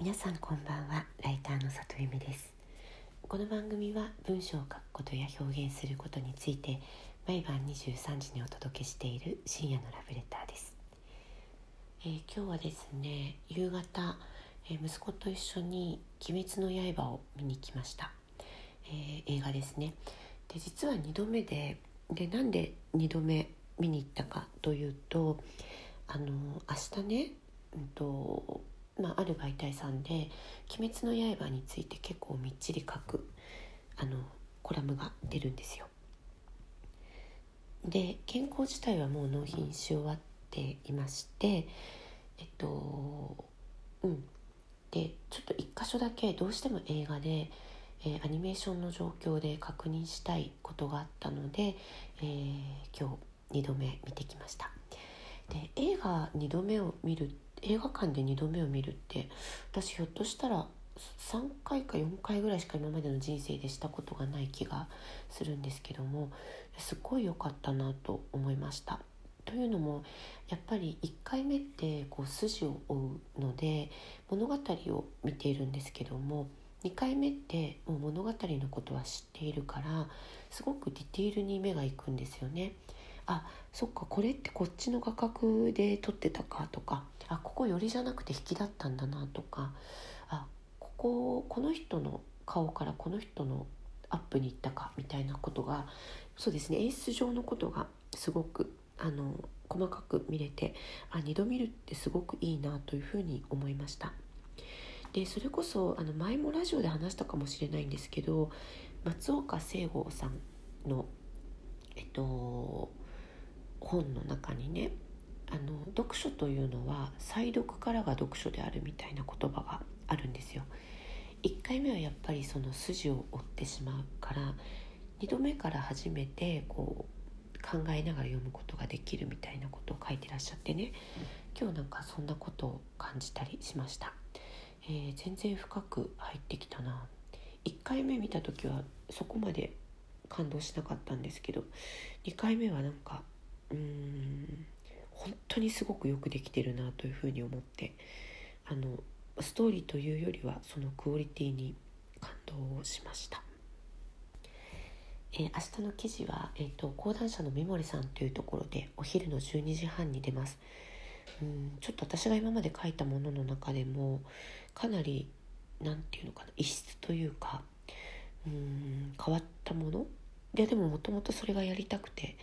皆さんこんばんは。ライターの里由美です。この番組は文章を書くことや表現することについて毎晩23時にお届けしている深夜のラブレターです、えー、今日はですね夕方、えー、息子と一緒に鬼滅の刃を見に来ました、えー、映画ですね。で実は2度目ででなんで2度目見に行ったかというとあの明日ね、うんとまあ、ある媒体さんで「鬼滅の刃」について結構みっちり書くあのコラムが出るんですよ。で健康自体はもう納品し終わっていましてえっとうんでちょっと一箇所だけどうしても映画で、えー、アニメーションの状況で確認したいことがあったので、えー、今日2度目見てきました。で映画2度目を見る映画館で2度目を見るって私ひょっとしたら3回か4回ぐらいしか今までの人生でしたことがない気がするんですけどもすっごい良かったなと思いました。というのもやっぱり1回目ってこう筋を追うので物語を見ているんですけども2回目ってもう物語のことは知っているからすごくディティールに目がいくんですよね。あそっかこれってこっちの画角で撮ってたかとかあここ寄りじゃなくて引きだったんだなとかあこここの人の顔からこの人のアップに行ったかみたいなことがそうですね演出上のことがすごくあの細かく見れてあ2度見るってすごくいいなというふうに思いました。でそれこそあの前もラジオで話したかもしれないんですけど松岡聖剛さんのえっと本の中にねあの読書というのは再読からが読書であるみたいな言葉があるんですよ。1回目はやっぱりその筋を追ってしまうから2度目から初めてこう考えながら読むことができるみたいなことを書いてらっしゃってね。今日なんかそんなことを感じたりしました、えー、全然深く入ってきたな。1回目見た時はそこまで感動しなかったんですけど2回目はなんかうん本当にすごくよくできてるなというふうに思ってあのストーリーというよりはそのクオリティに感動をしました。えー、明日の記事は、えーと、講談社の三森さんというところでお昼の12時半に出ます。うんちょっと私が今まで書いたものの中でもかなり何て言うのかな異質というかうん変わったもの？ででももともとそれがやりたくて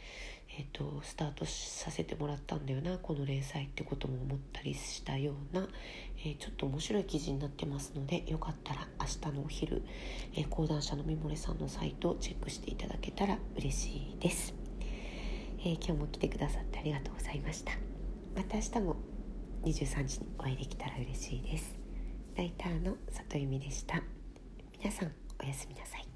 えーと、スタートさせてもらったんだよなこの連載ってことも思ったりしたような、えー、ちょっと面白い記事になってますのでよかったら明日のお昼、えー、講談社のミモレさんのサイトをチェックしていただけたら嬉しいです、えー、今日も来てくださってありがとうございました。また明日も23時にお会いできたら嬉しいです。ライターの里由美でした。皆さんおやすみなさい。